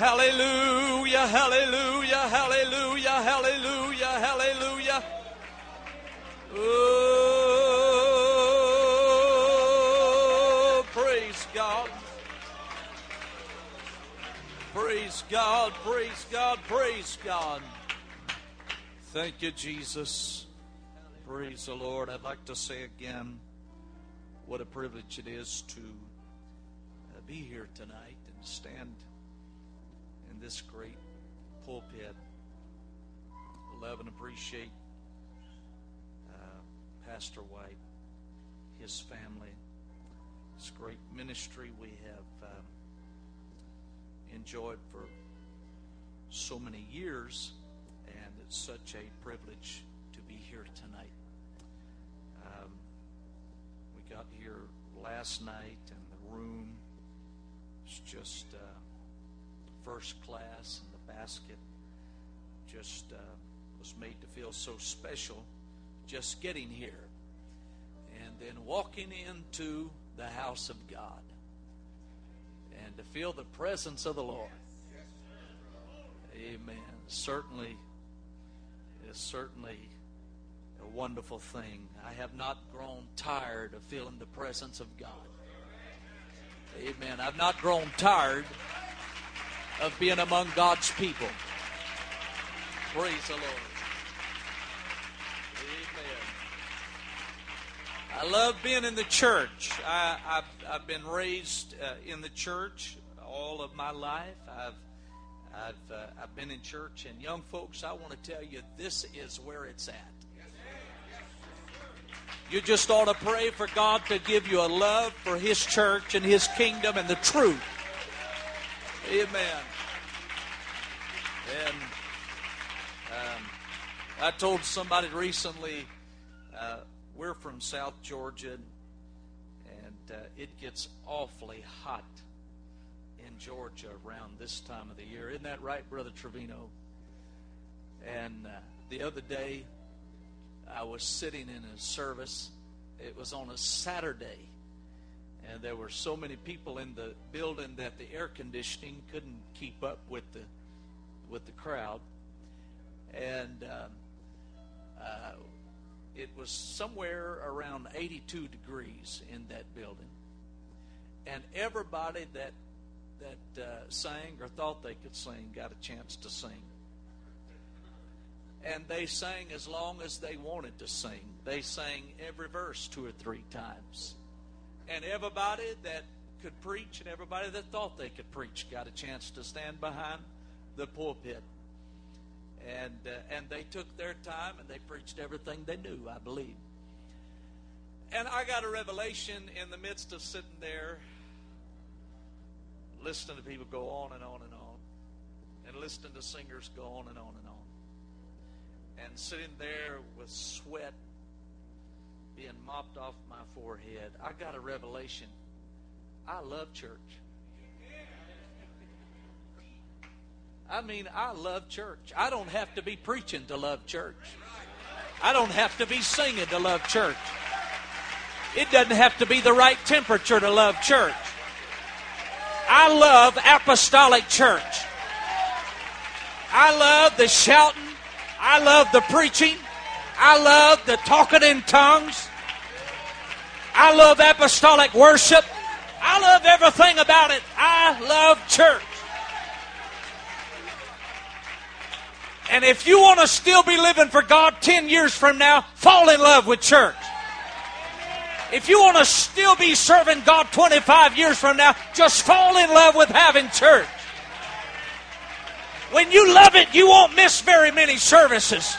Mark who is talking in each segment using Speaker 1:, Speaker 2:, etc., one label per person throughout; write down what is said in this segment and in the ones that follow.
Speaker 1: Hallelujah, hallelujah, hallelujah, hallelujah, hallelujah. Oh, praise God. Praise God, praise God, praise God. Thank you, Jesus. Praise the Lord. I'd like to say again what a privilege it is to uh, be here tonight and stand this great pulpit. Love and appreciate uh, Pastor White, his family, this great ministry we have um, enjoyed for so many years, and it's such a privilege to be here tonight. Um, we got here last night, and the room is just uh, first class, and the basket just uh, was made to feel so special just getting here and then walking into the house of God and to feel the presence of the Lord. Amen. Certainly, is certainly a wonderful thing. I have not grown tired of feeling the presence of God. Amen. I've not grown tired of being among God's people. Praise the Lord. Amen. I love being in the church. I, have I've been raised uh, in the church all of my life. I've I've uh, I've been in church, and young folks, I want to tell you, this is where it's at. You just ought to pray for God to give you a love for His church and His kingdom and the truth. Amen. And um, I told somebody recently, uh, we're from South Georgia, and uh, it gets awfully hot in Georgia around this time of the year. Isn't that right, Brother Trevino? And uh, the other day, I was sitting in a service. It was on a Saturday, and there were so many people in the building that the air conditioning couldn't keep up with the with the crowd, and um, uh, it was somewhere around 82 degrees in that building, and everybody that that uh, sang or thought they could sing got a chance to sing and they sang as long as they wanted to sing. They sang every verse two or three times. And everybody that could preach and everybody that thought they could preach got a chance to stand behind the pulpit. And uh, and they took their time and they preached everything they knew, I believe. And I got a revelation in the midst of sitting there listening to people go on and on and on and listening to singers go on and on and on and sitting there with sweat being mopped off my forehead, I got a revelation. I love church. I mean, I love church. I don't have to be preaching to love church. I don't have to be singing to love church. It doesn't have to be the right temperature to love church. I love apostolic church. I love the shouting I love the preaching. I love the talking in tongues. I love apostolic worship. I love everything about it. I love church. And if you want to still be living for God 10 years from now, fall in love with church. If you want to still be serving God 25 years from now, just fall in love with having church. When you love it, you won't miss very many services.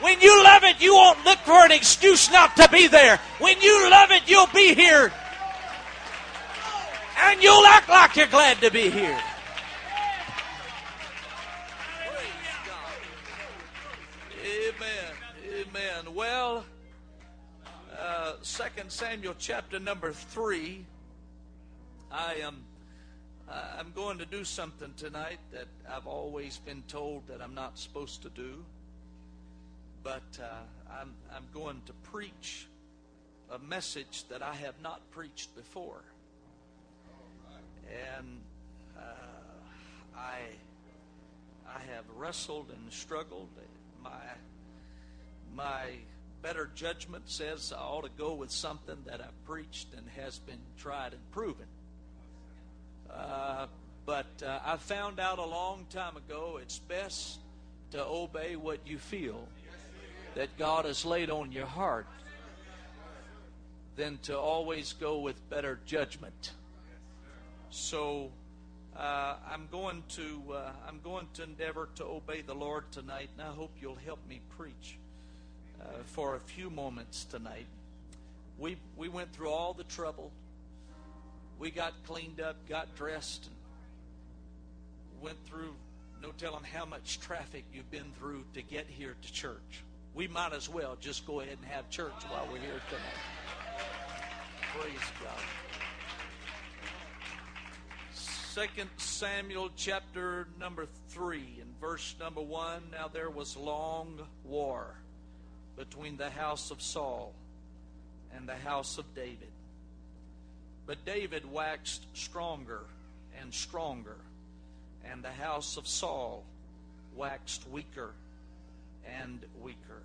Speaker 1: When you love it, you won't look for an excuse not to be there. When you love it, you'll be here. And you'll act like you're glad to be here. Amen. Amen. Well, uh, 2 Samuel chapter number 3. I am uh, I'm going to do something tonight that I've always been told that I'm not supposed to do. But uh, I'm, I'm going to preach a message that I have not preached before. And uh, I I have wrestled and struggled. My my better judgment says I ought to go with something that I've preached and has been tried and proven. Uh, but uh, I found out a long time ago it's best to obey what you feel that God has laid on your heart than to always go with better judgment. So uh, I'm going to uh, I'm going to endeavor to obey the Lord tonight, and I hope you'll help me preach uh, for a few moments tonight. We we went through all the trouble. We got cleaned up, got dressed, and went through no telling how much traffic you've been through to get here to church. We might as well just go ahead and have church while we're here tonight. Praise God. Second Samuel chapter number three and verse number one. Now there was long war between the house of Saul and the house of David. But David waxed stronger and stronger, and the house of Saul waxed weaker and weaker.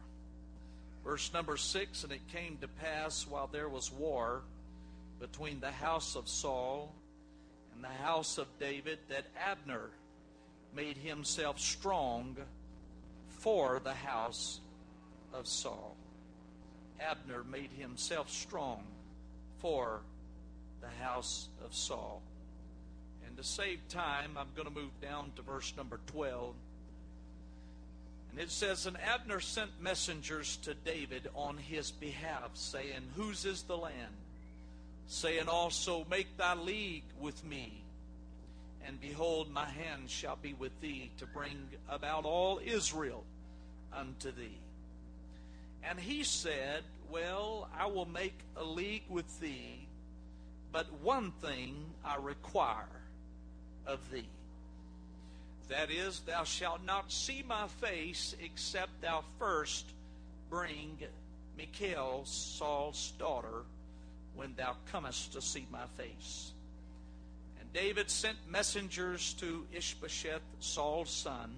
Speaker 1: Verse number six And it came to pass while there was war between the house of Saul and the house of David that Abner made himself strong for the house of Saul. Abner made himself strong for the house of Saul. And to save time, I'm going to move down to verse number 12. And it says, And Abner sent messengers to David on his behalf, saying, Whose is the land? Saying also, Make thy league with me. And behold, my hand shall be with thee to bring about all Israel unto thee. And he said, Well, I will make a league with thee, but one thing I require of thee. That is, thou shalt not see my face except thou first bring Michal, Saul's daughter, when thou comest to see my face. And David sent messengers to Ishbosheth, Saul's son,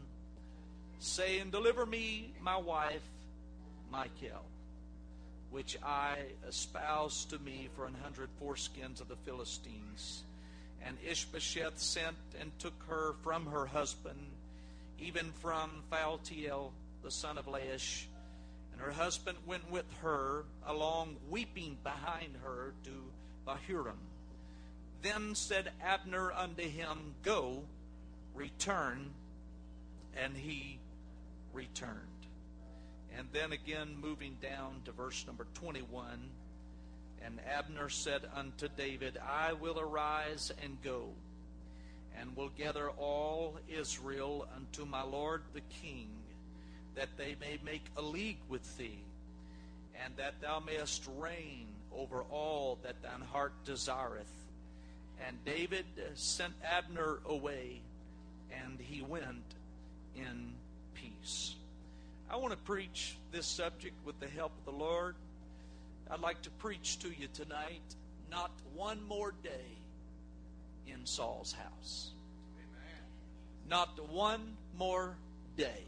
Speaker 1: saying, Deliver me my wife Michal, which I espoused to me for an hundred foreskins of the Philistines. And Ishbosheth sent and took her from her husband, even from Phaltiel, the son of Laish. And her husband went with her, along weeping behind her to Bahurim. Then said Abner unto him, Go, return. And he returned. And then again, moving down to verse number 21. And Abner said unto David, I will arise and go, and will gather all Israel unto my lord the king, that they may make a league with thee, and that thou mayest reign over all that thine heart desireth. And David sent Abner away, and he went in peace. I want to preach this subject with the help of the Lord. I'd like to preach to you tonight not one more day in Saul's house. Amen. Not one more day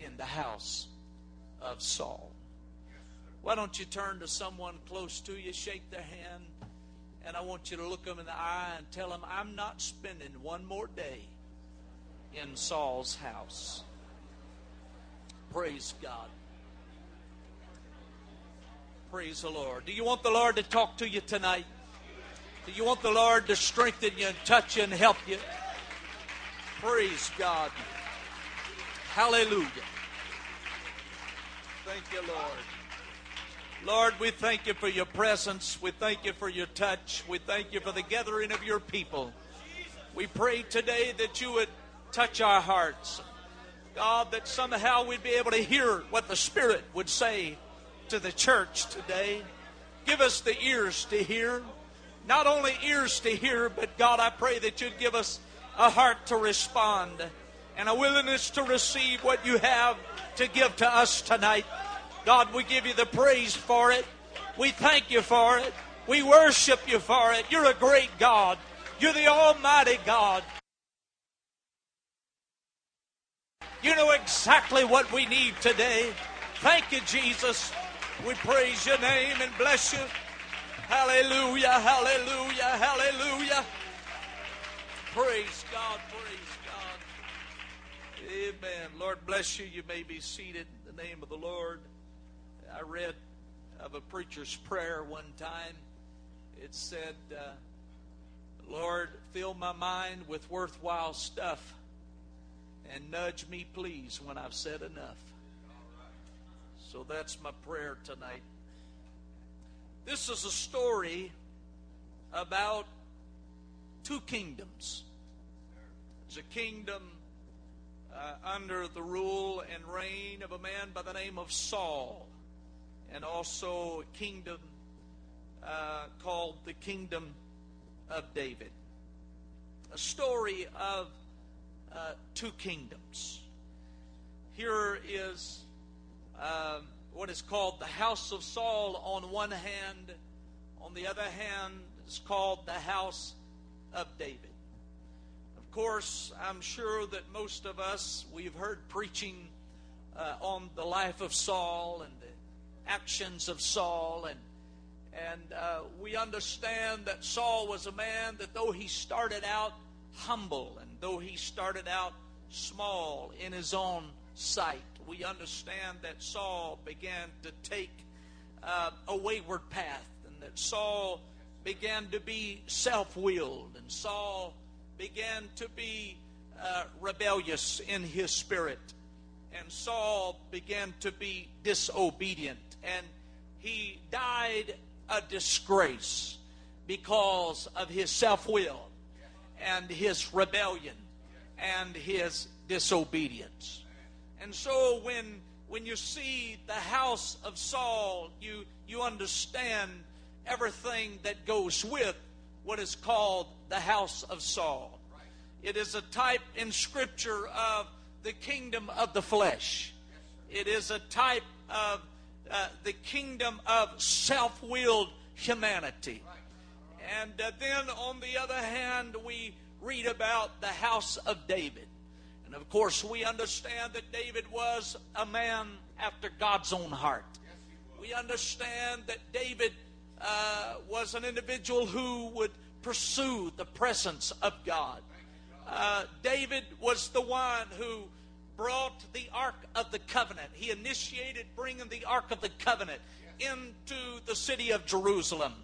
Speaker 1: in the house of Saul. Why don't you turn to someone close to you, shake their hand, and I want you to look them in the eye and tell them, I'm not spending one more day in Saul's house. Praise God. Praise the Lord. Do you want the Lord to talk to you tonight? Do you want the Lord to strengthen you and touch you and help you? Praise God. Hallelujah. Thank you, Lord. Lord, we thank you for your presence. We thank you for your touch. We thank you for the gathering of your people. We pray today that you would touch our hearts. God, that somehow we'd be able to hear what the Spirit would say to the church today. Give us the ears to hear. Not only ears to hear, but God, I pray that you'd give us a heart to respond and a willingness to receive what you have to give to us tonight. God, we give you the praise for it. We thank you for it. We worship you for it. You're a great God. You're the Almighty God. You know exactly what we need today. Thank you, Jesus. We praise your name and bless you. Hallelujah, hallelujah, hallelujah. Praise God, praise God. Amen. Lord bless you. You may be seated in the name of the Lord. I read of a preacher's prayer one time. It said, uh, Lord, fill my mind with worthwhile stuff and nudge me, please, when I've said enough. So that's my prayer tonight. This is a story about two kingdoms. There's a kingdom uh, under the rule and reign of a man by the name of Saul, and also a kingdom uh, called the Kingdom of David. A story of uh, two kingdoms. Here is um, what is called the house of Saul on one hand, on the other hand, is called the house of David. Of course, I'm sure that most of us, we've heard preaching uh, on the life of Saul and the actions of Saul and and uh, we understand that Saul was a man that though he started out humble and though he started out small in his own sight, we understand that Saul began to take uh, a wayward path and that Saul began to be self willed and Saul began to be uh, rebellious in his spirit. And Saul began to be disobedient. And he died a disgrace because of his self will and his rebellion and his disobedience. And so when when you see the house of Saul, you you understand everything that goes with what is called the house of Saul. It is a type in scripture of the kingdom of the flesh. It is a type of uh, the kingdom of self willed humanity. And uh, then on the other hand, we read about the house of David. And of course, we understand that David was a man after God's own heart. We understand that David uh, was an individual who would pursue the presence of God. Uh, David was the one who brought the Ark of the Covenant. He initiated bringing the Ark of the Covenant into the city of Jerusalem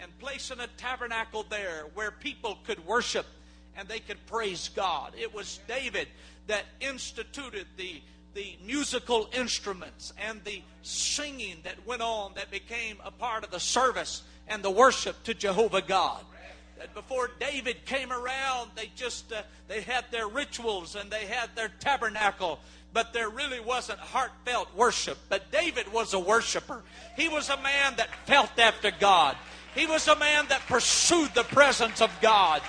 Speaker 1: and placing a tabernacle there where people could worship and they could praise God. It was David that instituted the the musical instruments and the singing that went on that became a part of the service and the worship to Jehovah God that before David came around, they just uh, they had their rituals and they had their tabernacle, but there really wasn't heartfelt worship. But David was a worshiper. He was a man that felt after God. He was a man that pursued the presence of God,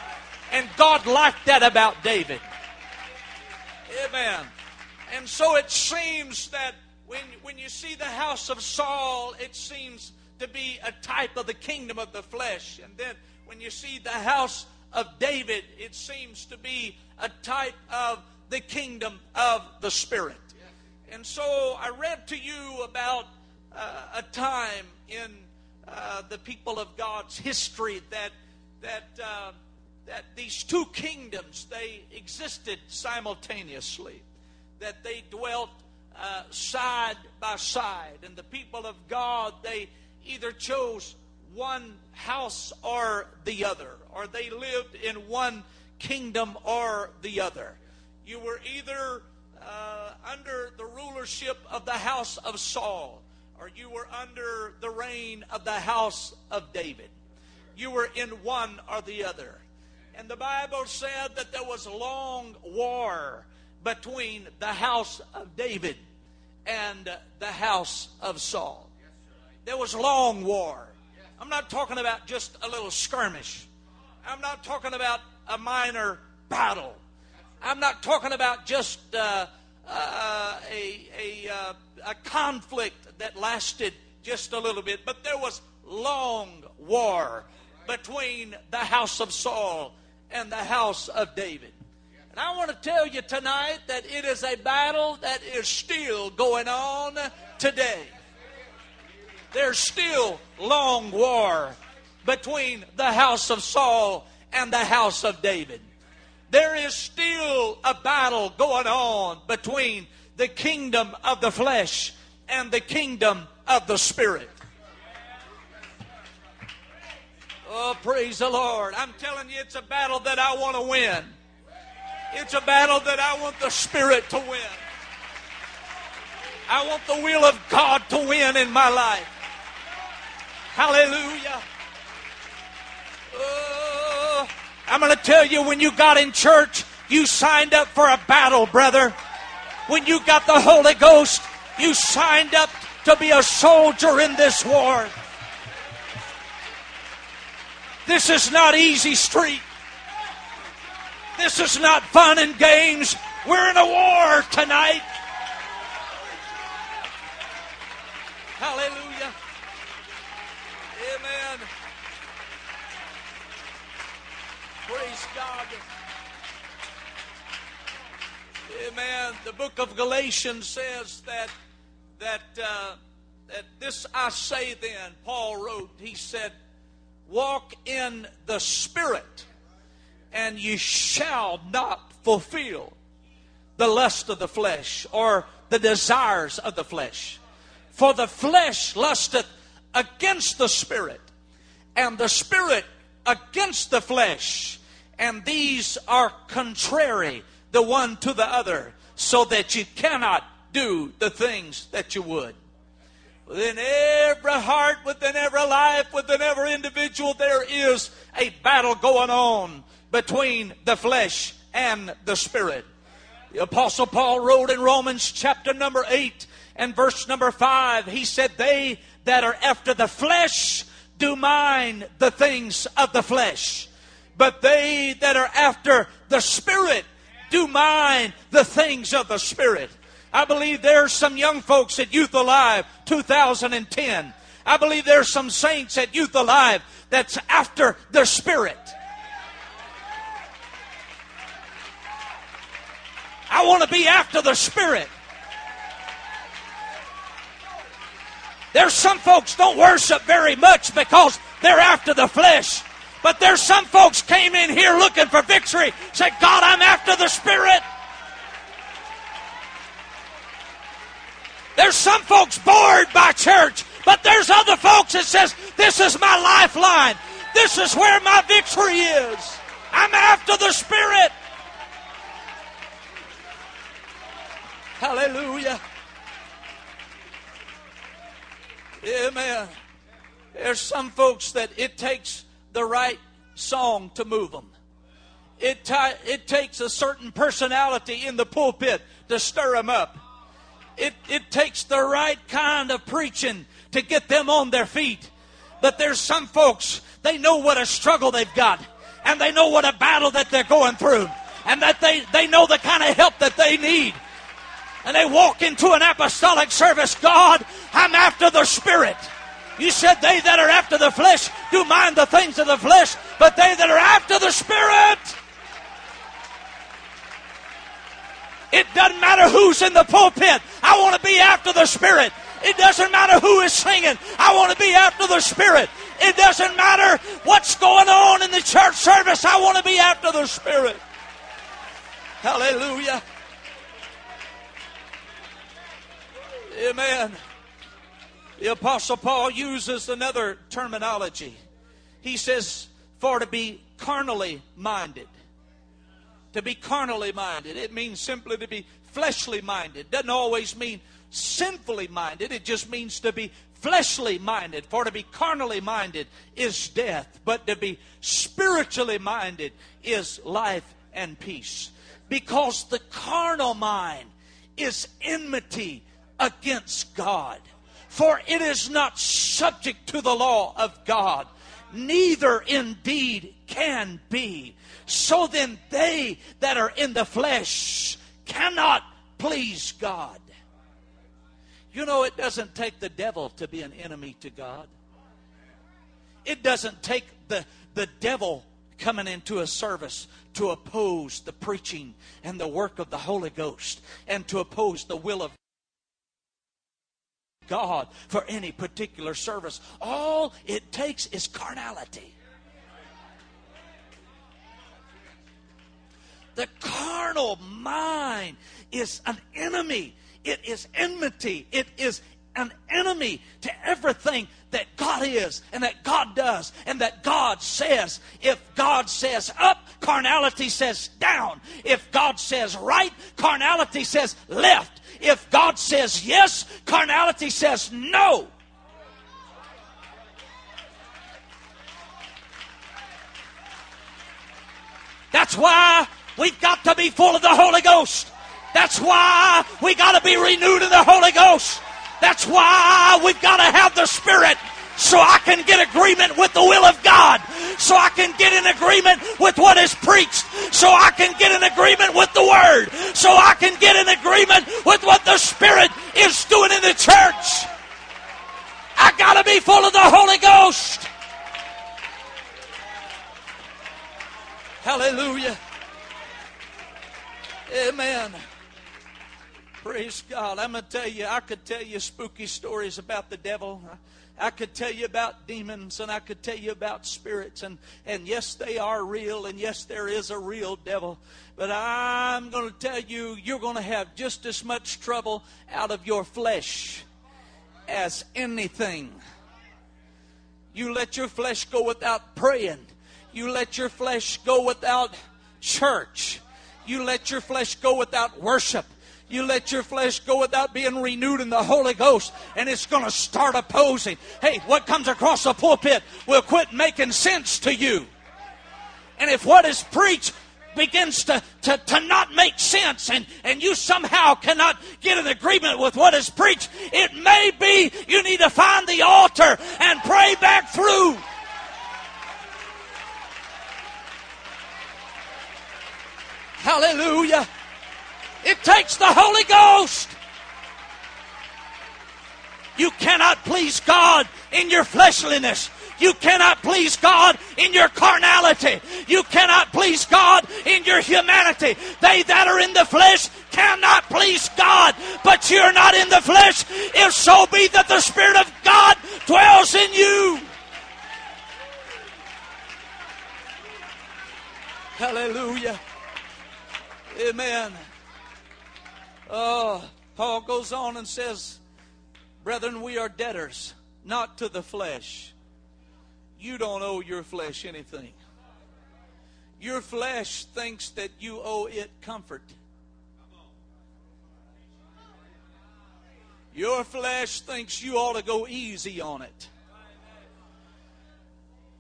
Speaker 1: and God liked that about David. Amen. And so it seems that when when you see the house of Saul, it seems to be a type of the kingdom of the flesh, and then when you see the house of David, it seems to be a type of the kingdom of the Spirit. And so I read to you about uh, a time in uh, the people of God's history that that uh, that these two kingdoms they existed simultaneously, that they dwelt uh, side by side, and the people of God they either chose one house or the other, or they lived in one kingdom or the other. You were either uh, under the rulership of the house of Saul, or you were under the reign of the house of David. You were in one or the other. And the Bible said that there was long war between the house of David and the house of Saul. There was long war. I'm not talking about just a little skirmish. I'm not talking about a minor battle. I'm not talking about just uh, uh, a, a, uh, a conflict that lasted just a little bit, but there was long war between the house of Saul and the house of David. And I want to tell you tonight that it is a battle that is still going on today. There's still long war between the house of Saul and the house of David. There is still a battle going on between the kingdom of the flesh and the kingdom of the spirit. Oh, praise the Lord. I'm telling you, it's a battle that I want to win. It's a battle that I want the Spirit to win. I want the will of God to win in my life. Hallelujah. Oh, I'm going to tell you when you got in church, you signed up for a battle, brother. When you got the Holy Ghost, you signed up to be a soldier in this war. This is not easy street. This is not fun and games. We're in a war tonight. Hallelujah. Amen. Praise God. Amen. The book of Galatians says that that uh, that this I say then. Paul wrote. He said, "Walk in the Spirit." and you shall not fulfill the lust of the flesh or the desires of the flesh. For the flesh lusteth against the spirit, and the spirit against the flesh, and these are contrary the one to the other, so that you cannot do the things that you would. Within every heart, within every life, within every individual, there is a battle going on between the flesh and the spirit. The Apostle Paul wrote in Romans chapter number 8 and verse number 5, he said, They that are after the flesh do mind the things of the flesh, but they that are after the spirit do mind the things of the spirit. I believe there's some young folks at Youth Alive 2010. I believe there's some saints at Youth Alive that's after the spirit. I want to be after the Spirit. There's some folks don't worship very much because they're after the flesh. But there's some folks came in here looking for victory. Said, God, I'm after the Spirit. There's some folks bored by church, but there's other folks that says, this is my lifeline. This is where my victory is. I'm after the Spirit. Hallelujah. Amen. There's some folks that it takes the right song to move them. It, t- it takes a certain personality in the pulpit to stir them up. It, it takes the right kind of preaching to get them on their feet. But there's some folks, they know what a struggle they've got. And they know what a battle that they're going through. And that they, they know the kind of help that they need and they walk into an apostolic service, God, I'm after the Spirit. You said they that are after the flesh do mind the things of the flesh, but they that are after the Spirit. It doesn't matter who's in the pulpit. I want to be after the Spirit. It doesn't matter who is singing. I want to be after the Spirit. It doesn't matter what's going on in the church service. I want to be after the Spirit. Hallelujah. Amen. The Apostle Paul uses another terminology. He says, for to be carnally minded. To be carnally minded. It means simply to be fleshly minded. Doesn't always mean sinfully minded. It just means to be fleshly minded. For to be carnally minded is death, but to be spiritually minded is life and peace. Because the carnal mind is enmity against God. For it is not subject to the law of God, neither indeed can be. So then, they that are in the flesh cannot please God. You know, it doesn't take the devil to be an enemy to God. It doesn't take the, the devil coming into a service to oppose the preaching and the work of the Holy Ghost and to oppose the will of God for any particular service. All it takes is carnality. The carnal mind is an enemy. It is enmity. It is an enemy to everything that God is and that God does and that God says. If God says up, carnality says down. If God says right, carnality says left. If God says yes, carnality says no. That's why we've got to be full of the Holy Ghost. That's why we got to be renewed in the Holy Ghost. That's why we've got to have the Spirit so I can get agreement with the will of God, so I can get in agreement with what is preached, so I can get in agreement with the Word, so I can get in agreement with what the Spirit is doing in the church. I got to be full of the Holy Ghost. Hallelujah. Amen. Praise God. I'm going to tell you, I could tell you spooky stories about the devil. I could tell you about demons and I could tell you about spirits. And, and yes, they are real. And yes, there is a real devil. But I'm going to tell you, you're going to have just as much trouble out of your flesh as anything. You let your flesh go without praying. You let your flesh go without church. You let your flesh go without worship. You let your flesh go without being renewed in the Holy Ghost, and it's going to start opposing. Hey, what comes across the pulpit will quit making sense to you. And if what is preached begins to, to, to not make sense and, and you somehow cannot get an agreement with what is preached, it may be you need to find the altar and pray back through. Hallelujah. It takes the Holy Ghost. You cannot please God in your fleshliness. You cannot please God in your carnality. You cannot please God in your humanity. They that are in the flesh cannot please God. But you're not in the flesh, if so be that the Spirit of God dwells in you. Hallelujah. Amen. Oh, Paul goes on and says, Brethren, we are debtors, not to the flesh. You don't owe your flesh anything. Your flesh thinks that you owe it comfort. Your flesh thinks you ought to go easy on it.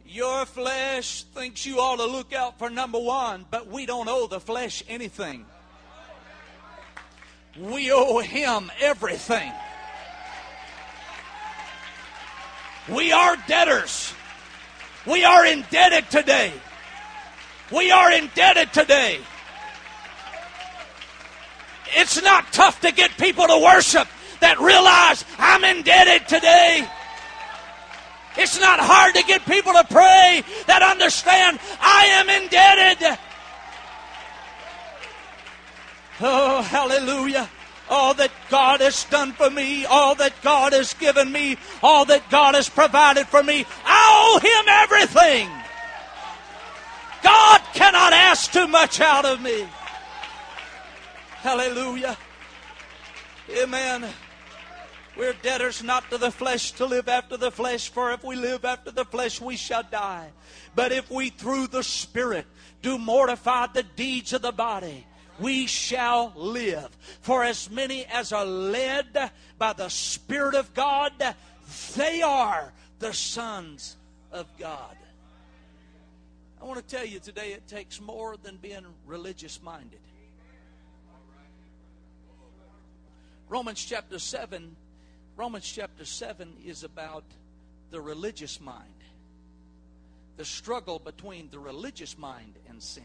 Speaker 1: Your flesh thinks you ought to look out for number one, but we don't owe the flesh anything. We owe him everything. We are debtors. We are indebted today. We are indebted today. It's not tough to get people to worship that realize I'm indebted today. It's not hard to get people to pray that understand I am indebted. Oh, hallelujah. All that God has done for me, all that God has given me, all that God has provided for me, I owe Him everything. God cannot ask too much out of me. Hallelujah. Amen. We're debtors not to the flesh to live after the flesh, for if we live after the flesh, we shall die. But if we through the Spirit do mortify the deeds of the body, we shall live. For as many as are led by the Spirit of God, they are the sons of God. I want to tell you today it takes more than being religious minded. Romans chapter 7 Romans chapter 7 is about the religious mind. The struggle between the religious mind and sin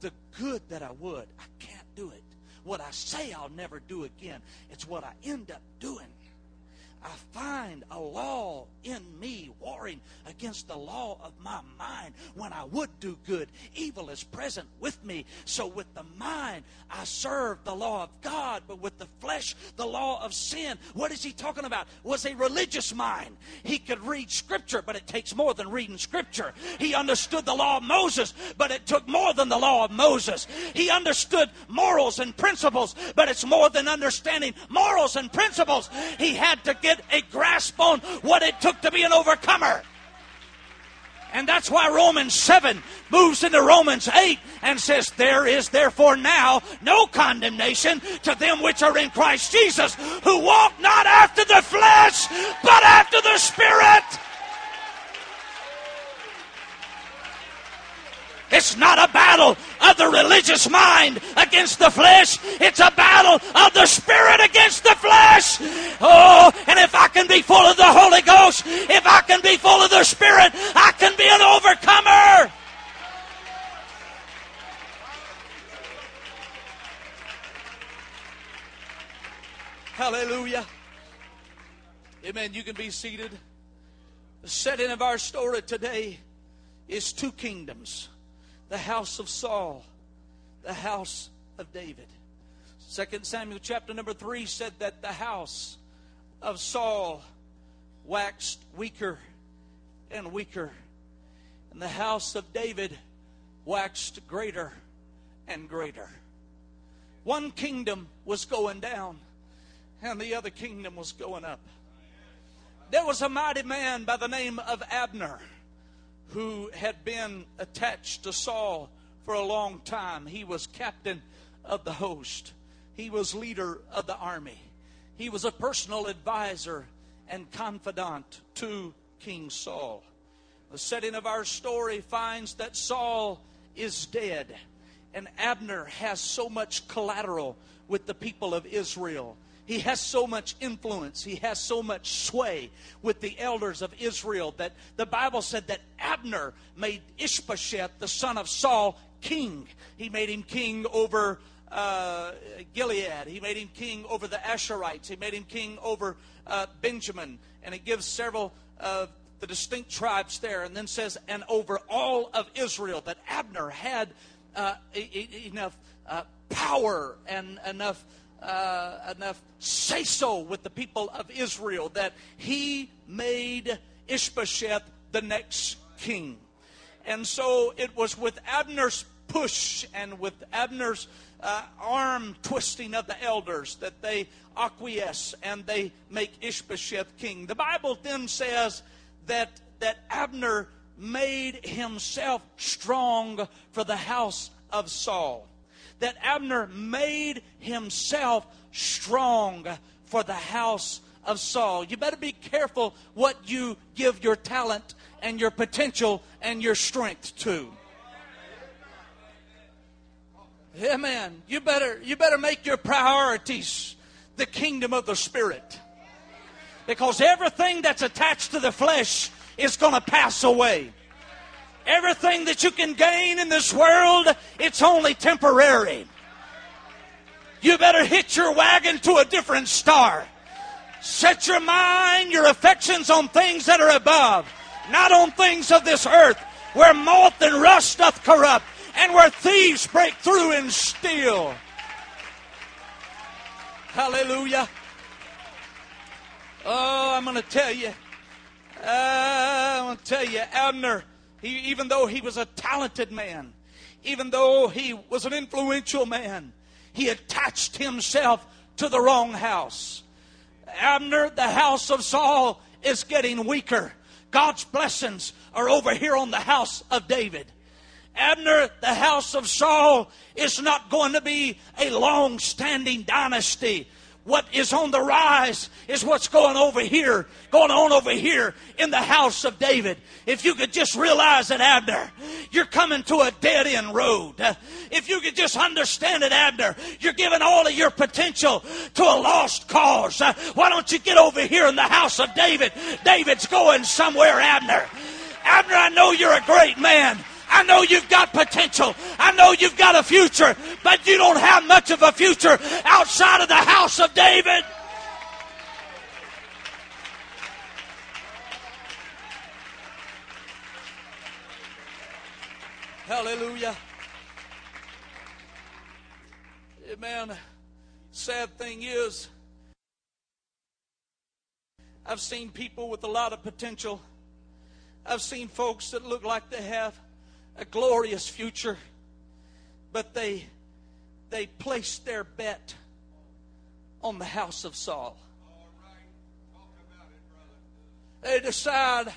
Speaker 1: the good that I would, I can't do it. What I say I'll never do again, it's what I end up doing. I find a law in me warring against the law of my mind. When I would do good, evil is present with me. So with the mind, I serve the law of God, but with the flesh, the law of sin. What is he talking about? Was a religious mind. He could read scripture, but it takes more than reading scripture. He understood the law of Moses, but it took more than the law of Moses. He understood morals and principles, but it's more than understanding morals and principles. He had to get a grasp on what it took to be an overcomer. And that's why Romans 7 moves into Romans 8 and says, There is therefore now no condemnation to them which are in Christ Jesus, who walk not after the flesh, but after the Spirit. It's not a battle of the religious mind against the flesh. It's a battle of the spirit against the flesh. Oh, and if I can be full of the Holy Ghost, if I can be full of the Spirit, I can be an overcomer. Hallelujah. Amen. You can be seated. The setting of our story today is two kingdoms the house of Saul, the house of David. Second Samuel chapter number 3 said that the house of Saul waxed weaker and weaker, and the house of David waxed greater and greater. One kingdom was going down, and the other kingdom was going up. There was a mighty man by the name of Abner who had been attached to Saul for a long time. He was captain of the host, he was leader of the army, he was a personal advisor and confidant to King Saul. The setting of our story finds that Saul is dead, and Abner has so much collateral with the people of Israel he has so much influence, he has so much sway with the elders of Israel that the Bible said that Abner made Ishbosheth, the son of Saul, king. He made him king over uh, Gilead. He made him king over the Ashurites. He made him king over uh, Benjamin. And it gives several of the distinct tribes there, and then says, and over all of Israel, that Abner had uh, enough uh, power and enough uh, enough say so with the people of Israel that he made Ishbosheth the next king. And so it was with Abner's push and with Abner's uh, arm twisting of the elders that they acquiesce and they make Ishbosheth king. The Bible then says that, that Abner made himself strong for the house of Saul that Abner made himself strong for the house of Saul. You better be careful what you give your talent and your potential and your strength to. Amen. You better you better make your priorities the kingdom of the spirit. Because everything that's attached to the flesh is going to pass away. Everything that you can gain in this world, it's only temporary. You better hitch your wagon to a different star. Set your mind, your affections on things that are above, not on things of this earth, where moth and rust doth corrupt, and where thieves break through and steal. Hallelujah. Oh, I'm going to tell you. Uh, I'm going to tell you, Abner he, even though he was a talented man, even though he was an influential man, he attached himself to the wrong house. Abner, the house of Saul, is getting weaker. God's blessings are over here on the house of David. Abner, the house of Saul, is not going to be a long standing dynasty what is on the rise is what's going over here, going on over here in the house of David. If you could just realize it, Abner, you're coming to a dead end road. If you could just understand it, Abner, you're giving all of your potential to a lost cause. Why don't you get over here in the house of David? David's going somewhere, Abner. Abner, I know you're a great man. I know you've got potential. I know you've got a future, but you don't have much of a future outside of the house of David. Hallelujah. Man, sad thing is, I've seen people with a lot of potential. I've seen folks that look like they have a glorious future, but they they placed their bet on the house of Saul. They decide,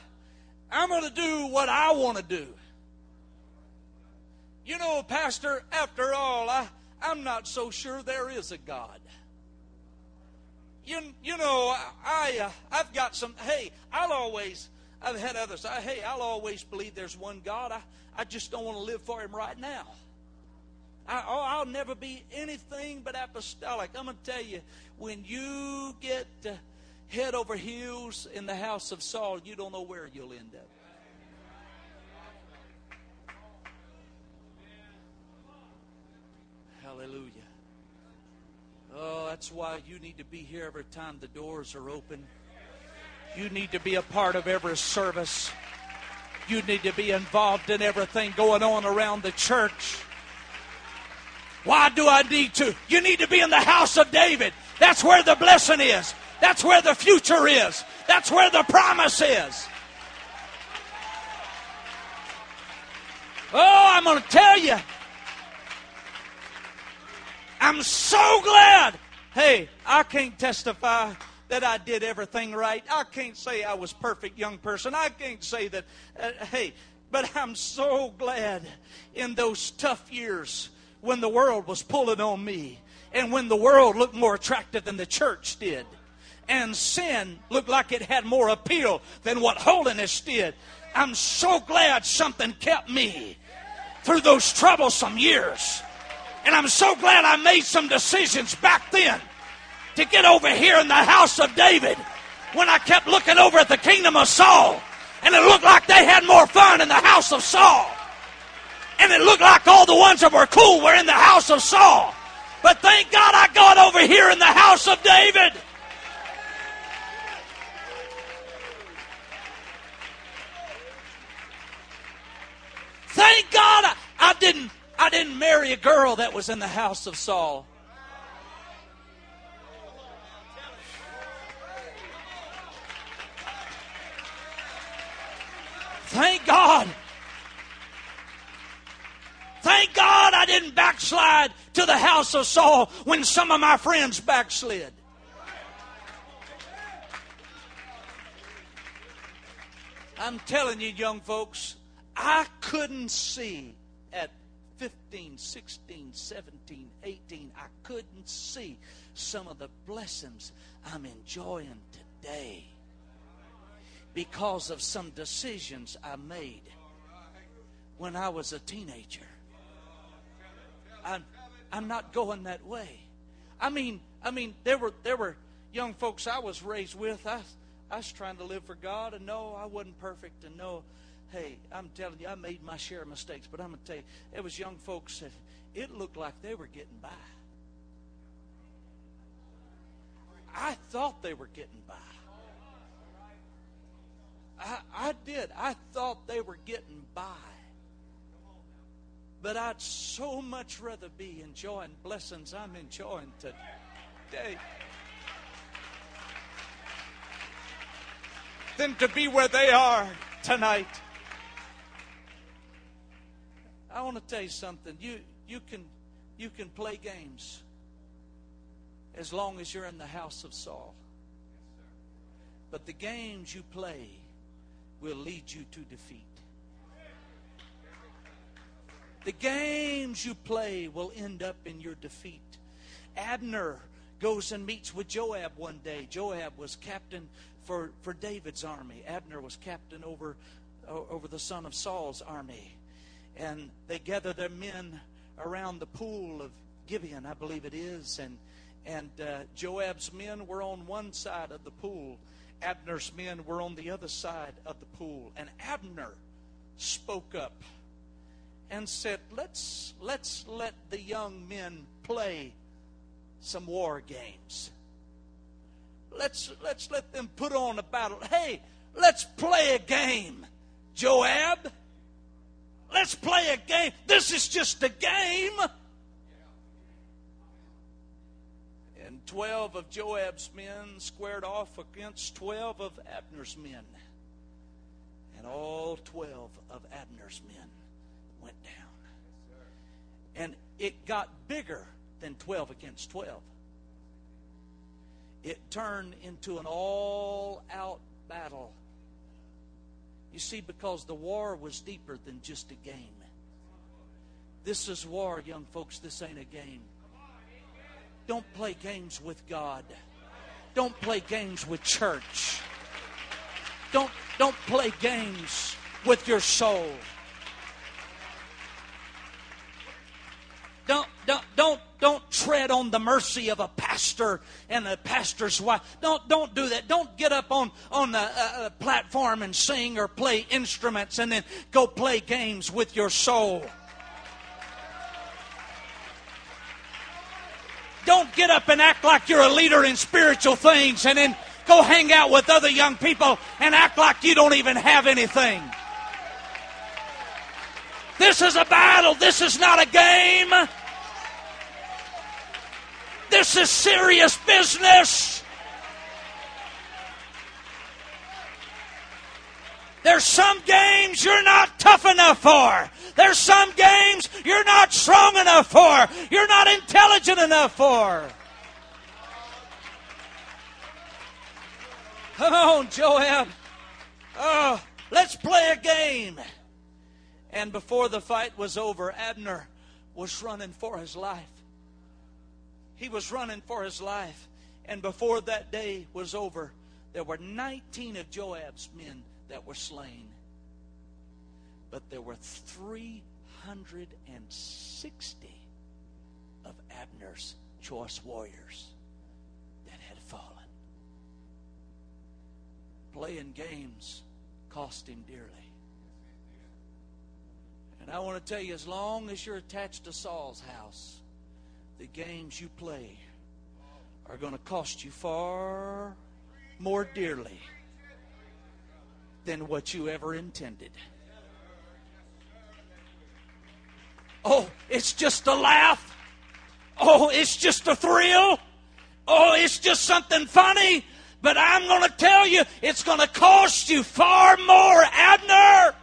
Speaker 1: I'm going to do what I want to do. You know, Pastor, after all, I, I'm not so sure there is a God. You, you know, I, uh, I've got some, hey, I'll always, I've had others, I, hey, I'll always believe there's one God. I, I just don't want to live for him right now. I, oh, I'll never be anything but apostolic. I'm going to tell you, when you get head over heels in the house of Saul, you don't know where you'll end up. Hallelujah. Oh, that's why you need to be here every time the doors are open. You need to be a part of every service. You need to be involved in everything going on around the church. Why do I need to? You need to be in the house of David. That's where the blessing is. That's where the future is. That's where the promise is. Oh, I'm going to tell you. I'm so glad. Hey, I can't testify that I did everything right. I can't say I was perfect young person. I can't say that. Uh, hey, but I'm so glad in those tough years when the world was pulling on me and when the world looked more attractive than the church did and sin looked like it had more appeal than what holiness did. I'm so glad something kept me through those troublesome years. And I'm so glad I made some decisions back then to get over here in the house of David when I kept looking over at the kingdom of Saul and it looked like they had more fun in the house of Saul. And it looked like all the ones that were cool were in the house of Saul. But thank God I got over here in the house of David. Thank God I, I didn't I didn't marry a girl that was in the house of Saul. Thank God. Thank God I didn't backslide to the house of Saul when some of my friends backslid. I'm telling you, young folks, I couldn't see at 15, 16, 17, 18, I couldn't see some of the blessings I'm enjoying today because of some decisions I made when I was a teenager. I'm, I'm not going that way. I mean, I mean, there were there were young folks I was raised with. I I was trying to live for God, and no, I wasn't perfect, and no, hey, I'm telling you, I made my share of mistakes. But I'm gonna tell you, it was young folks that it looked like they were getting by. I thought they were getting by. I, I did. I thought they were getting by. But I'd so much rather be enjoying blessings I'm enjoying today than to be where they are tonight. I want to tell you something. You you can you can play games as long as you're in the house of Saul. But the games you play will lead you to defeat. The games you play will end up in your defeat. Abner goes and meets with Joab one day. Joab was captain for, for David's army. Abner was captain over, over the son of Saul's army. And they gather their men around the pool of Gibeon, I believe it is. And, and uh, Joab's men were on one side of the pool. Abner's men were on the other side of the pool. And Abner spoke up and said, let's, let's let the young men play some war games. Let's, let's let them put on a battle. Hey, let's play a game, Joab. let's play a game. This is just a game. 12 of Joab's men squared off against 12 of Abner's men. And all 12 of Abner's men went down. And it got bigger than 12 against 12. It turned into an all out battle. You see, because the war was deeper than just a game. This is war, young folks. This ain't a game. Don't play games with God. Don't play games with church. Don't, don't play games with your soul. Don't, don't, don't, don't tread on the mercy of a pastor and a pastor's wife. Don't, don't do that. Don't get up on, on the platform and sing or play instruments and then go play games with your soul. Get up and act like you're a leader in spiritual things and then go hang out with other young people and act like you don't even have anything. This is a battle. This is not a game. This is serious business. There's some games you're not tough enough for. There's some games you're not strong enough for. You're not intelligent enough for. Come on, Joab. Oh, let's play a game. And before the fight was over, Abner was running for his life. He was running for his life. And before that day was over, there were 19 of Joab's men that were slain. But there were 360 of Abner's choice warriors that had fallen. Playing games cost him dearly. And I want to tell you, as long as you're attached to Saul's house, the games you play are going to cost you far more dearly than what you ever intended. Oh, it's just a laugh. Oh, it's just a thrill. Oh, it's just something funny. But I'm going to tell you, it's going to cost you far more, Abner.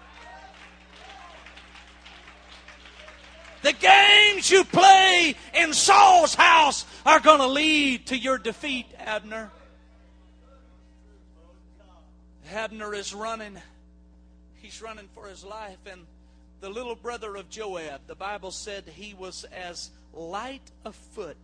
Speaker 1: The games you play in Saul's house are going to lead to your defeat, Abner. Abner is running. He's running for his life. And the little brother of Joab, the Bible said he was as light of foot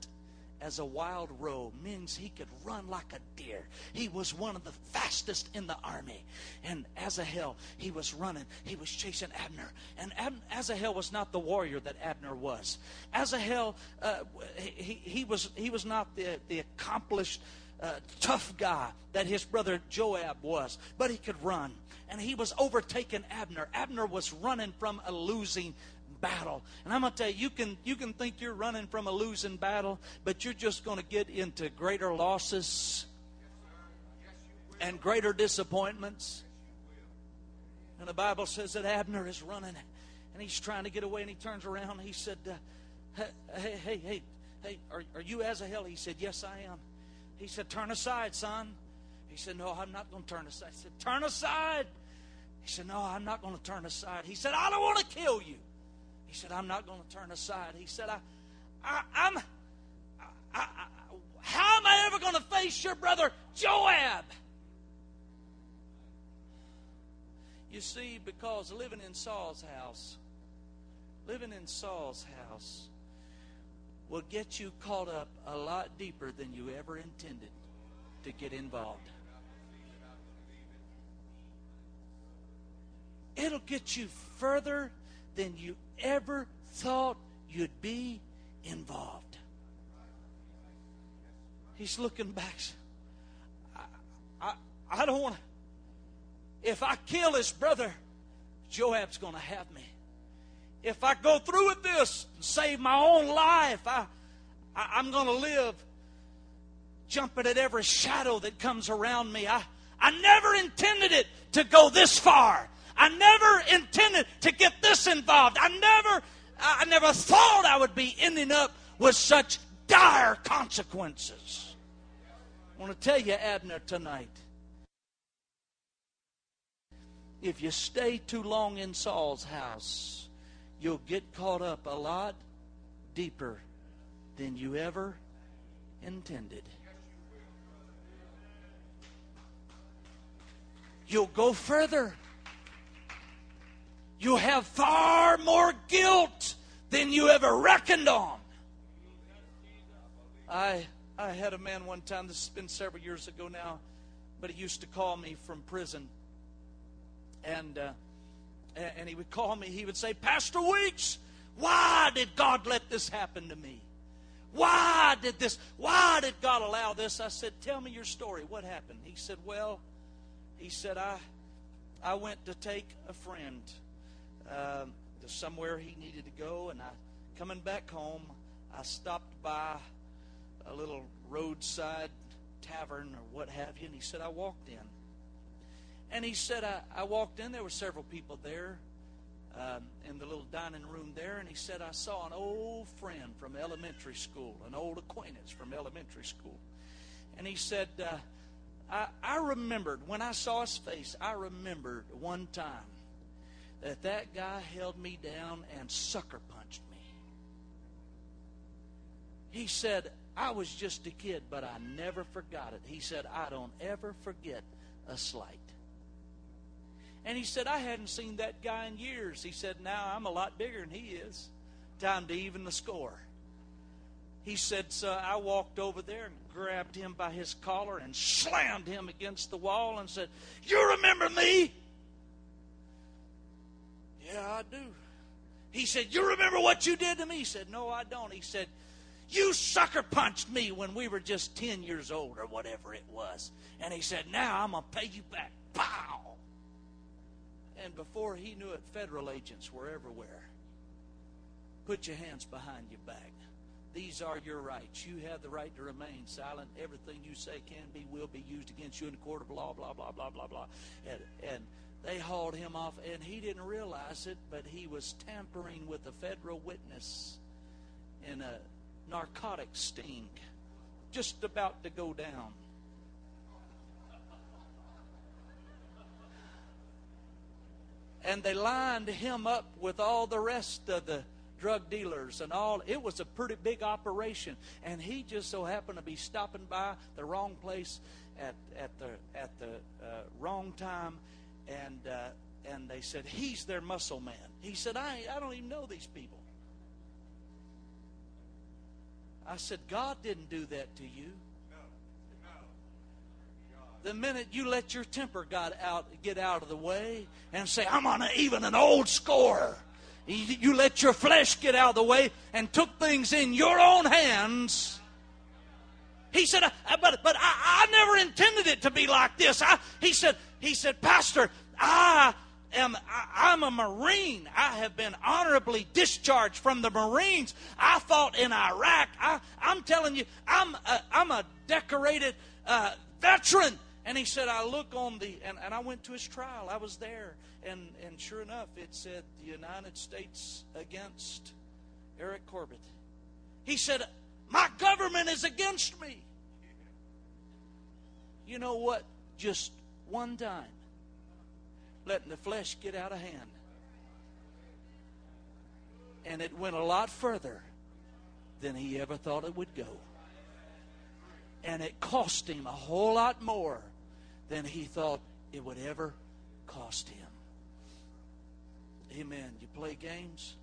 Speaker 1: as a wild roe means he could run like a deer. He was one of the fastest in the army. And Asahel, he was running. He was chasing Abner. And Ab- Asahel was not the warrior that Abner was. Asahel, uh, he, he, was, he was not the, the accomplished, uh, tough guy that his brother Joab was, but he could run. And he was overtaking Abner. Abner was running from a losing battle. And I'm going to tell you, you can, you can think you're running from a losing battle, but you're just going to get into greater losses and greater disappointments. And the Bible says that Abner is running and he's trying to get away and he turns around he said, uh, Hey, hey, hey, hey, are, are you Asahel? He said, Yes, I am. He said, Turn aside, son. He said, No, I'm not going to turn aside. He said, Turn aside. He said, No, I'm not going to turn aside. He said, I don't want to kill you. He said, I'm not going to turn aside. He said, I, I, I'm, I, I, how am I ever going to face your brother Joab? You see, because living in Saul's house, living in Saul's house will get you caught up a lot deeper than you ever intended to get involved. It'll get you further than you ever thought you'd be involved. He's looking back. I, I, I don't want to. If I kill his brother, Joab's going to have me. If I go through with this and save my own life, I, I, I'm going to live jumping at every shadow that comes around me. I, I never intended it to go this far. I never intended to get this involved. I never, I never thought I would be ending up with such dire consequences. I want to tell you, Abner, tonight. If you stay too long in Saul's house, you'll get caught up a lot deeper than you ever intended. You'll go further. You'll have far more guilt than you ever reckoned on. I I had a man one time, this has been several years ago now, but he used to call me from prison. And uh, and he would call me, he would say, Pastor Weeks, why did God let this happen to me? Why did this? Why did God allow this? I said, Tell me your story. What happened? He said, Well, he said, I, I went to take a friend um, to somewhere he needed to go, and I, coming back home, I stopped by a little roadside tavern or what have you, and he said, I walked in. And he said, I, I walked in, there were several people there um, in the little dining room there, and he said, I saw an old friend from elementary school, an old acquaintance from elementary school. And he said, uh, I, I remembered, when I saw his face, I remembered one time that that guy held me down and sucker punched me. He said, I was just a kid, but I never forgot it. He said, I don't ever forget a slight. And he said, I hadn't seen that guy in years. He said, Now I'm a lot bigger than he is. Time to even the score. He said, So I walked over there and grabbed him by his collar and slammed him against the wall and said, You remember me? Yeah, I do. He said, You remember what you did to me? He said, No, I don't. He said, You sucker punched me when we were just 10 years old or whatever it was. And he said, Now I'm going to pay you back. Pow! And before he knew it, federal agents were everywhere. Put your hands behind your back. These are your rights. You have the right to remain silent. Everything you say can be, will be used against you in the court of law, blah, blah, blah, blah, blah. And, and they hauled him off, and he didn't realize it, but he was tampering with a federal witness in a narcotic sting just about to go down. And they lined him up with all the rest of the drug dealers and all. It was a pretty big operation, and he just so happened to be stopping by the wrong place at at the at the uh, wrong time, and uh, and they said he's their muscle man. He said I I don't even know these people. I said God didn't do that to you the minute you let your temper got out, get out of the way and say, I'm on a, even an old score, you, let your flesh get out of the way and took things in your own hands. He said, but, but I, I never intended it to be like this. I, he said, he said, Pastor, I am I, am a Marine. I have been honorably discharged from the Marines. I fought in Iraq. I, am telling you, I'm a, I'm a decorated uh, veteran. And he said, I look on the, and, and I went to his trial. I was there. And, and sure enough, it said the United States against Eric Corbett. He said, My government is against me. You know what? Just one time, letting the flesh get out of hand. And it went a lot further than he ever thought it would go. And it cost him a whole lot more than he thought it would ever cost him. Amen. You play games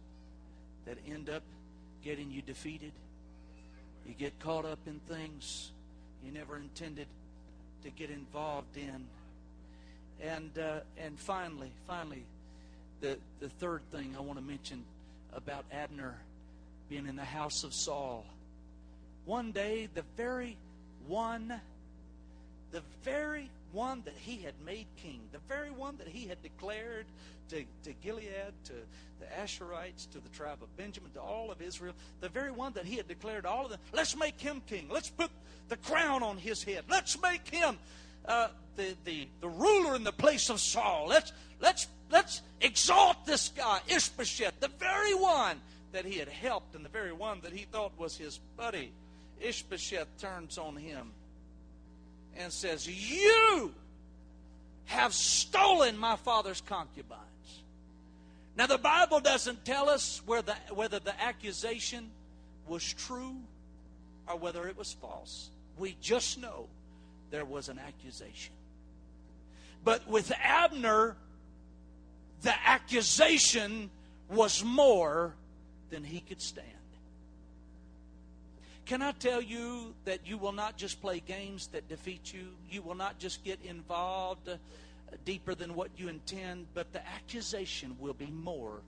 Speaker 1: that end up getting you defeated. You get caught up in things you never intended to get involved in. And uh, and finally, finally, the the third thing I want to mention about Abner being in the house of Saul. One day, the very one, the very one that he had made king, the very one that he had declared to, to Gilead, to the Ashurites, to the tribe of Benjamin, to all of Israel, the very one that he had declared all of them, let's make him king. Let's put the crown on his head. Let's make him uh, the, the, the ruler in the place of Saul. Let's, let's, let's exalt this guy, Ishbosheth, the very one that he had helped and the very one that he thought was his buddy. Ishbosheth turns on him and says, You have stolen my father's concubines. Now, the Bible doesn't tell us whether, whether the accusation was true or whether it was false. We just know there was an accusation. But with Abner, the accusation was more than he could stand. Can I tell you that you will not just play games that defeat you? You will not just get involved uh, deeper than what you intend, but the accusation will be more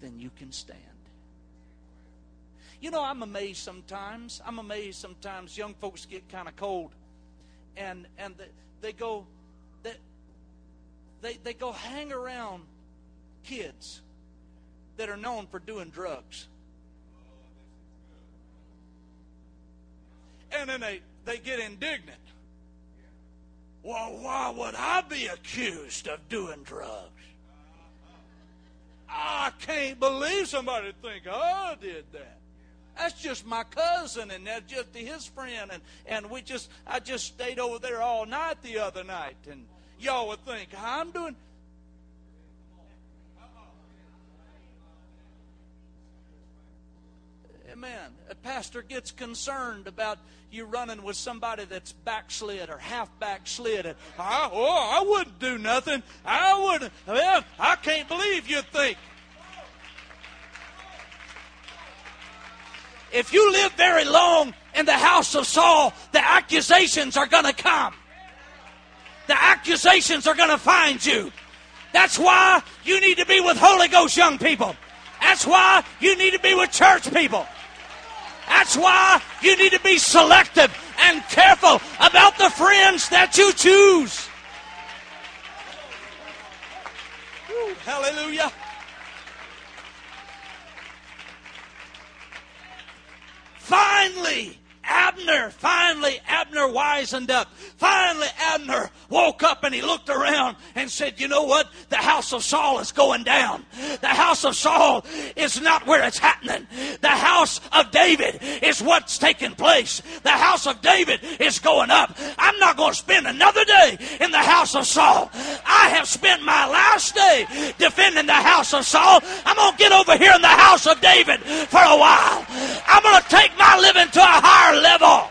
Speaker 1: than you can stand. You know, I'm amazed sometimes. I'm amazed sometimes young folks get kind of cold and and they, they go they, they they go hang around kids that are known for doing drugs. And then they, they get indignant. Well, why would I be accused of doing drugs? I can't believe somebody think oh, I did that. That's just my cousin, and that's just his friend, and and we just I just stayed over there all night the other night, and y'all would think I'm doing. Amen. A pastor gets concerned about you running with somebody that's backslid or half backslid. And, I, oh, I wouldn't do nothing. I wouldn't. Well, I can't believe you'd think. If you live very long in the house of Saul, the accusations are going to come. The accusations are going to find you. That's why you need to be with Holy Ghost young people. That's why you need to be with church people. That's why you need to be selective and careful about the friends that you choose. Hallelujah. Finally, Abner, finally, Abner wisened up. Finally, Abner woke up and he looked around and said, You know what? The house of Saul is going down. The house of Saul is not where it's happening. The house of David is what's taking place. The house of David is going up. I'm not going to spend another day in the house of Saul. I have spent my last day defending the house of Saul. I'm going to get over here in the house of David for a while. I'm going to take my living to a higher level.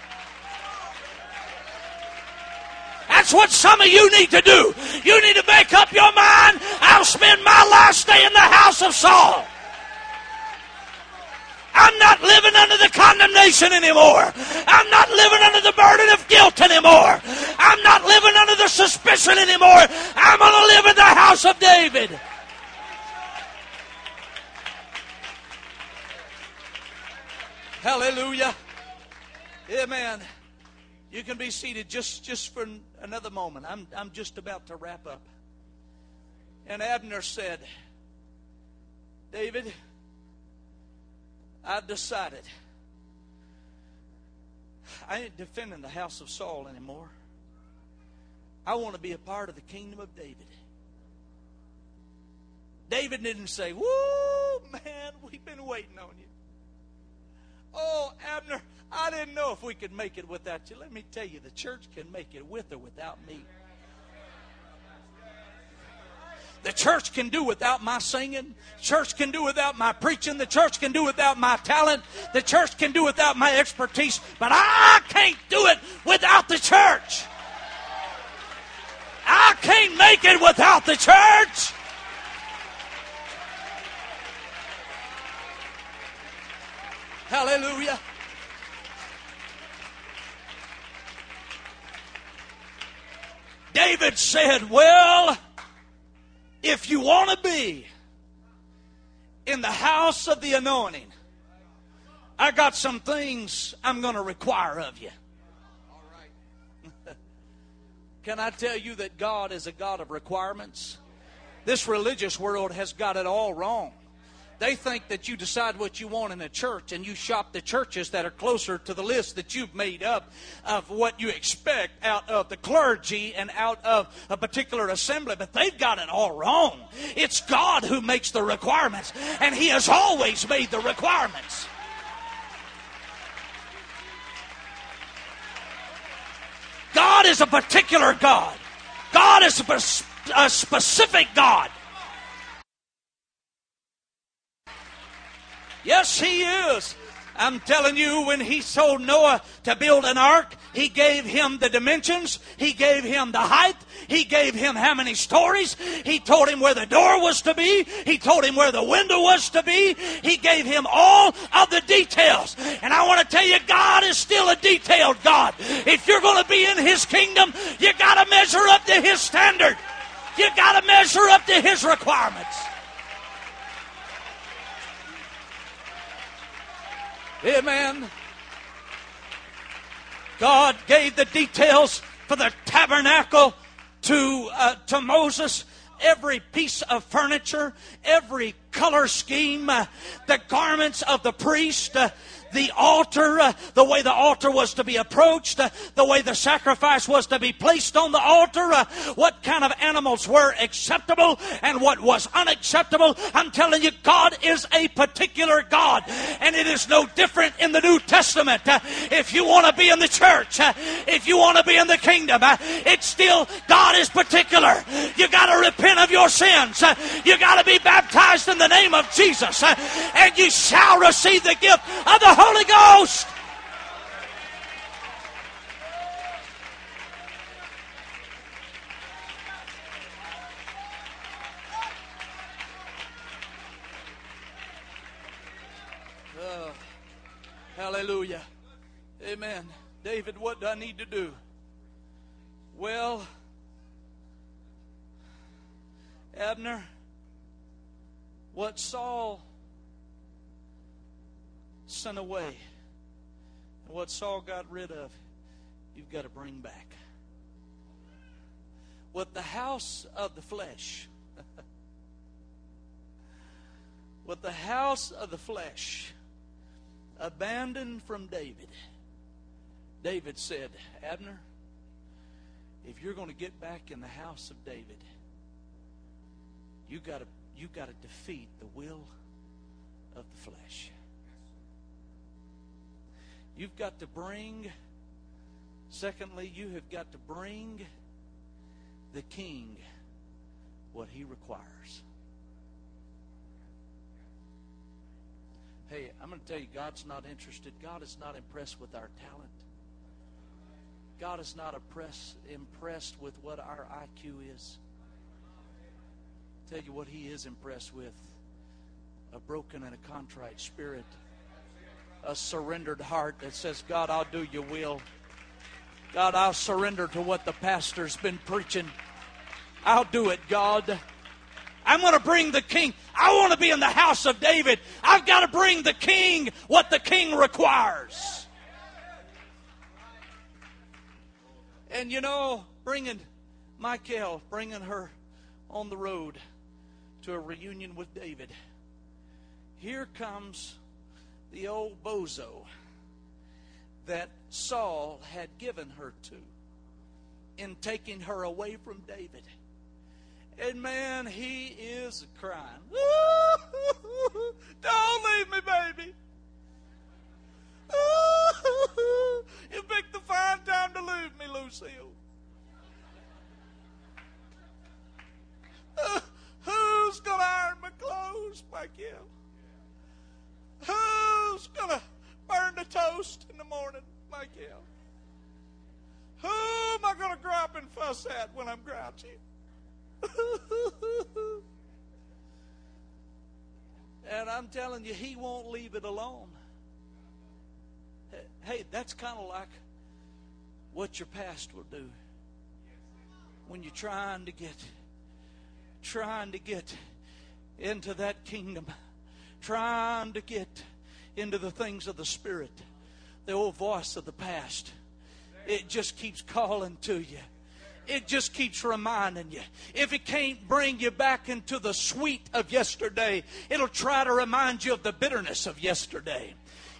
Speaker 1: That's what some of you need to do. You need to make up your mind. I'll spend my last day in the house of Saul. I'm not living under the condemnation anymore. I'm not living under the burden of guilt anymore. I'm not living under the suspicion anymore. I'm going to live in the house of David. Hallelujah. Amen. You can be seated just, just for another moment. I'm, I'm just about to wrap up. And Abner said, David, I've decided I ain't defending the house of Saul anymore. I want to be a part of the kingdom of David. David didn't say, Whoa, man, we've been waiting on you. Oh, Abner, I didn't know if we could make it without you. Let me tell you, the church can make it with or without me. The church can do without my singing. Church can do without my preaching. The church can do without my talent. The church can do without my expertise. But I can't do it without the church. I can't make it without the church. Hallelujah. David said, Well, if you want to be in the house of the anointing, I got some things I'm going to require of you. Can I tell you that God is a God of requirements? This religious world has got it all wrong. They think that you decide what you want in a church and you shop the churches that are closer to the list that you've made up of what you expect out of the clergy and out of a particular assembly. But they've got it all wrong. It's God who makes the requirements, and He has always made the requirements. God is a particular God. God is a specific God. Yes, He is. I'm telling you, when he told Noah to build an ark, he gave him the dimensions, he gave him the height, he gave him how many stories, he told him where the door was to be, he told him where the window was to be, he gave him all of the details. And I want to tell you, God is still a detailed God. If you're going to be in his kingdom, you got to measure up to his standard. You got to measure up to his requirements. Amen. God gave the details for the tabernacle to, uh, to Moses. Every piece of furniture, every color scheme, uh, the garments of the priest, uh, the altar, uh, the way the altar was to be approached, uh, the way the sacrifice was to be placed on the altar, uh, what kind of animals were acceptable and what was unacceptable. I'm telling you, God is a particular God, and it is no different in the New Testament. Uh, if you want to be in the church, uh, if you want to be in the kingdom, uh, it's still God is particular. You got to repent of your sins. You got to be baptized in the name of Jesus, and you shall receive the gift of the Holy Ghost. Uh, hallelujah. Amen. David, what do I need to do? Well, Abner, what Saul sent away. And what Saul got rid of, you've got to bring back. What the house of the flesh, what the house of the flesh abandoned from David, David said, Abner, if you're going to get back in the house of David, you got to you got to defeat the will of the flesh. You've got to bring, secondly, you have got to bring the king what he requires. Hey, I'm going to tell you, God's not interested. God is not impressed with our talent. God is not impressed, impressed with what our IQ is. Tell you what He is impressed with a broken and a contrite spirit a surrendered heart that says, God, I'll do your will. God, I'll surrender to what the pastor's been preaching. I'll do it, God. I'm going to bring the king. I want to be in the house of David. I've got to bring the king what the king requires. And you know, bringing Michal, bringing her on the road to a reunion with David. Here comes the old bozo that Saul had given her to in taking her away from David. And man, he is crying. Don't leave me, baby. you picked the fine time to leave me, Lucille. Who's going to iron my clothes, Michal? Who's going to burn the toast in the morning, Michal? Who am I going to up and fuss at when I'm grouchy? and I'm telling you, he won't leave it alone. Hey, that's kind of like what your past will do when you're trying to get trying to get into that kingdom trying to get into the things of the Spirit, the old voice of the past, it just keeps calling to you. it just keeps reminding you. If it can't bring you back into the sweet of yesterday, it'll try to remind you of the bitterness of yesterday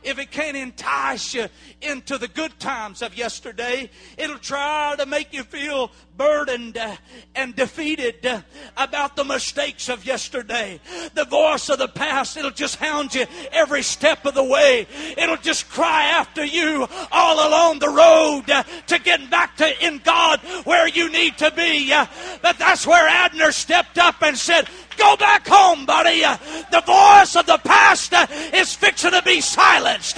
Speaker 1: if it can't entice you into the good times of yesterday, it'll try to make you feel burdened and defeated about the mistakes of yesterday. The voice of the past, it'll just hound you every step of the way. It'll just cry after you all along the road to getting back to in God where you need to be. But that's where Abner stepped up and said, Go back home, buddy. The voice of the past is fixing to be silenced.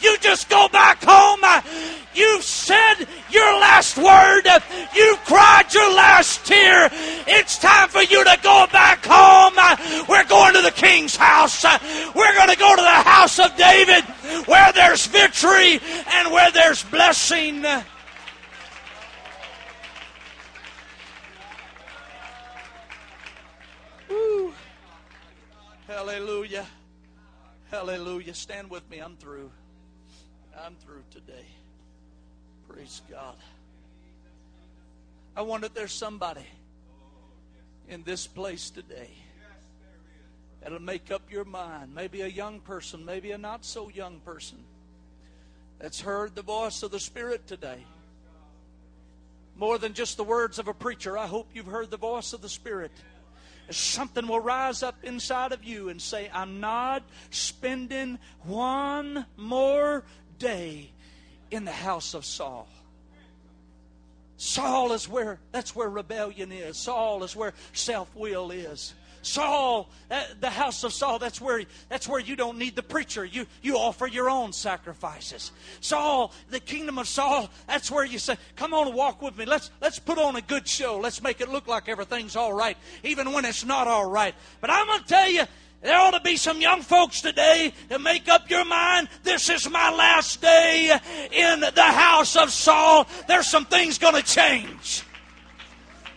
Speaker 1: You just go back home. You've said your last word. You've cried your last tear. It's time for you to go back home. We're going to the king's house. We're going to go to the house of David where there's victory and where there's blessing. Hallelujah. Hallelujah. Stand with me. I'm through. I'm through today. Praise God. I wonder if there's somebody in this place today that'll make up your mind. Maybe a young person, maybe a not so young person that's heard the voice of the Spirit today. More than just the words of a preacher, I hope you've heard the voice of the Spirit something will rise up inside of you and say, I'm not spending one more day in the house of Saul. Saul is where, that's where rebellion is. Saul is where self will is. Saul, uh, the house of Saul, that's where, that's where you don't need the preacher. You, you offer your own sacrifices. Saul, the kingdom of Saul, that's where you say, come on and walk with me. Let's, let's put on a good show. Let's make it look like everything's all right, even when it's not all right. But I'm going to tell you, there ought to be some young folks today to make up your mind. This is my last day in the house of Saul. There's some things going to change.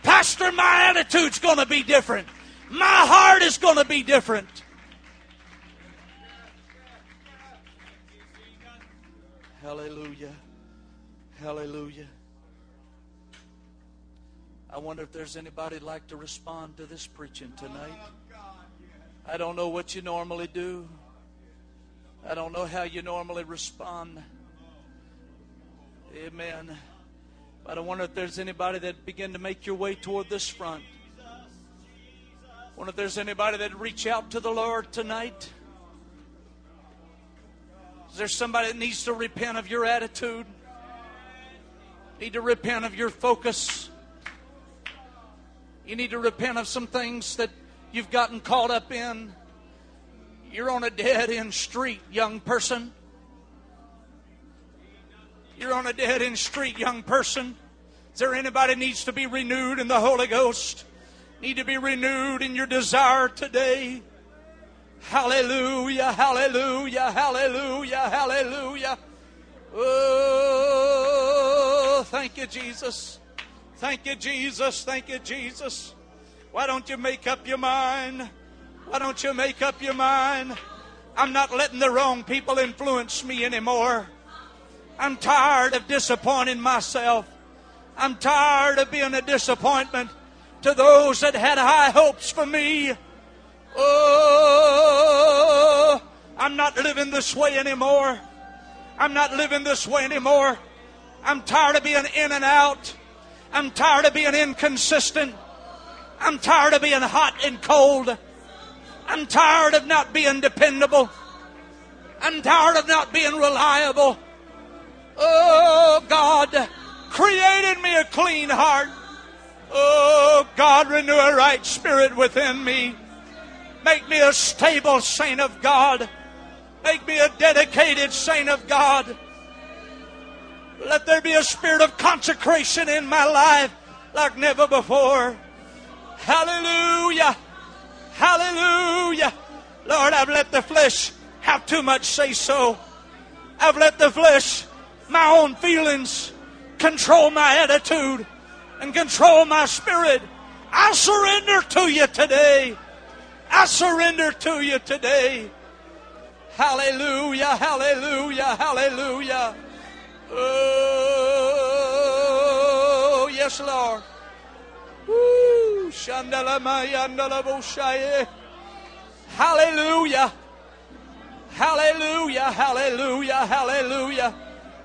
Speaker 1: Pastor, my attitude's going to be different. My heart is going to be different. Hallelujah. Hallelujah. I wonder if there's anybody like to respond to this preaching tonight. I don't know what you normally do. I don't know how you normally respond. Amen. But I wonder if there's anybody that begin to make your way toward this front wonder if there's anybody that reach out to the Lord tonight. Is there somebody that needs to repent of your attitude? Need to repent of your focus. You need to repent of some things that you've gotten caught up in. You're on a dead end street, young person. You're on a dead end street, young person. Is there anybody needs to be renewed in the Holy Ghost? Need to be renewed in your desire today. Hallelujah, hallelujah, hallelujah, hallelujah. Oh, thank you, Jesus. Thank you, Jesus. Thank you, Jesus. Why don't you make up your mind? Why don't you make up your mind? I'm not letting the wrong people influence me anymore. I'm tired of disappointing myself. I'm tired of being a disappointment to those that had high hopes for me. Oh, I'm not living this way anymore. I'm not living this way anymore. I'm tired of being in and out. I'm tired of being inconsistent. I'm tired of being hot and cold. I'm tired of not being dependable. I'm tired of not being reliable. Oh, God, created me a clean heart Oh, God, renew a right spirit within me. Make me a stable saint of God. Make me a dedicated saint of God. Let there be a spirit of consecration in my life like never before. Hallelujah. Hallelujah. Lord, I've let the flesh have too much say so. I've let the flesh, my own feelings, control my attitude and control my spirit. I surrender to you today. I surrender to you today. Hallelujah, hallelujah, hallelujah. Oh, yes, Lord. Hallelujah. Hallelujah. Hallelujah. Hallelujah.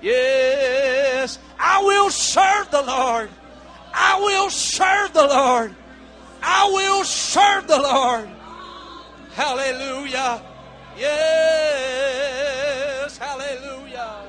Speaker 1: Yes. I will serve the Lord. I will serve the Lord. I will serve the Lord. Hallelujah. Yes. Hallelujah.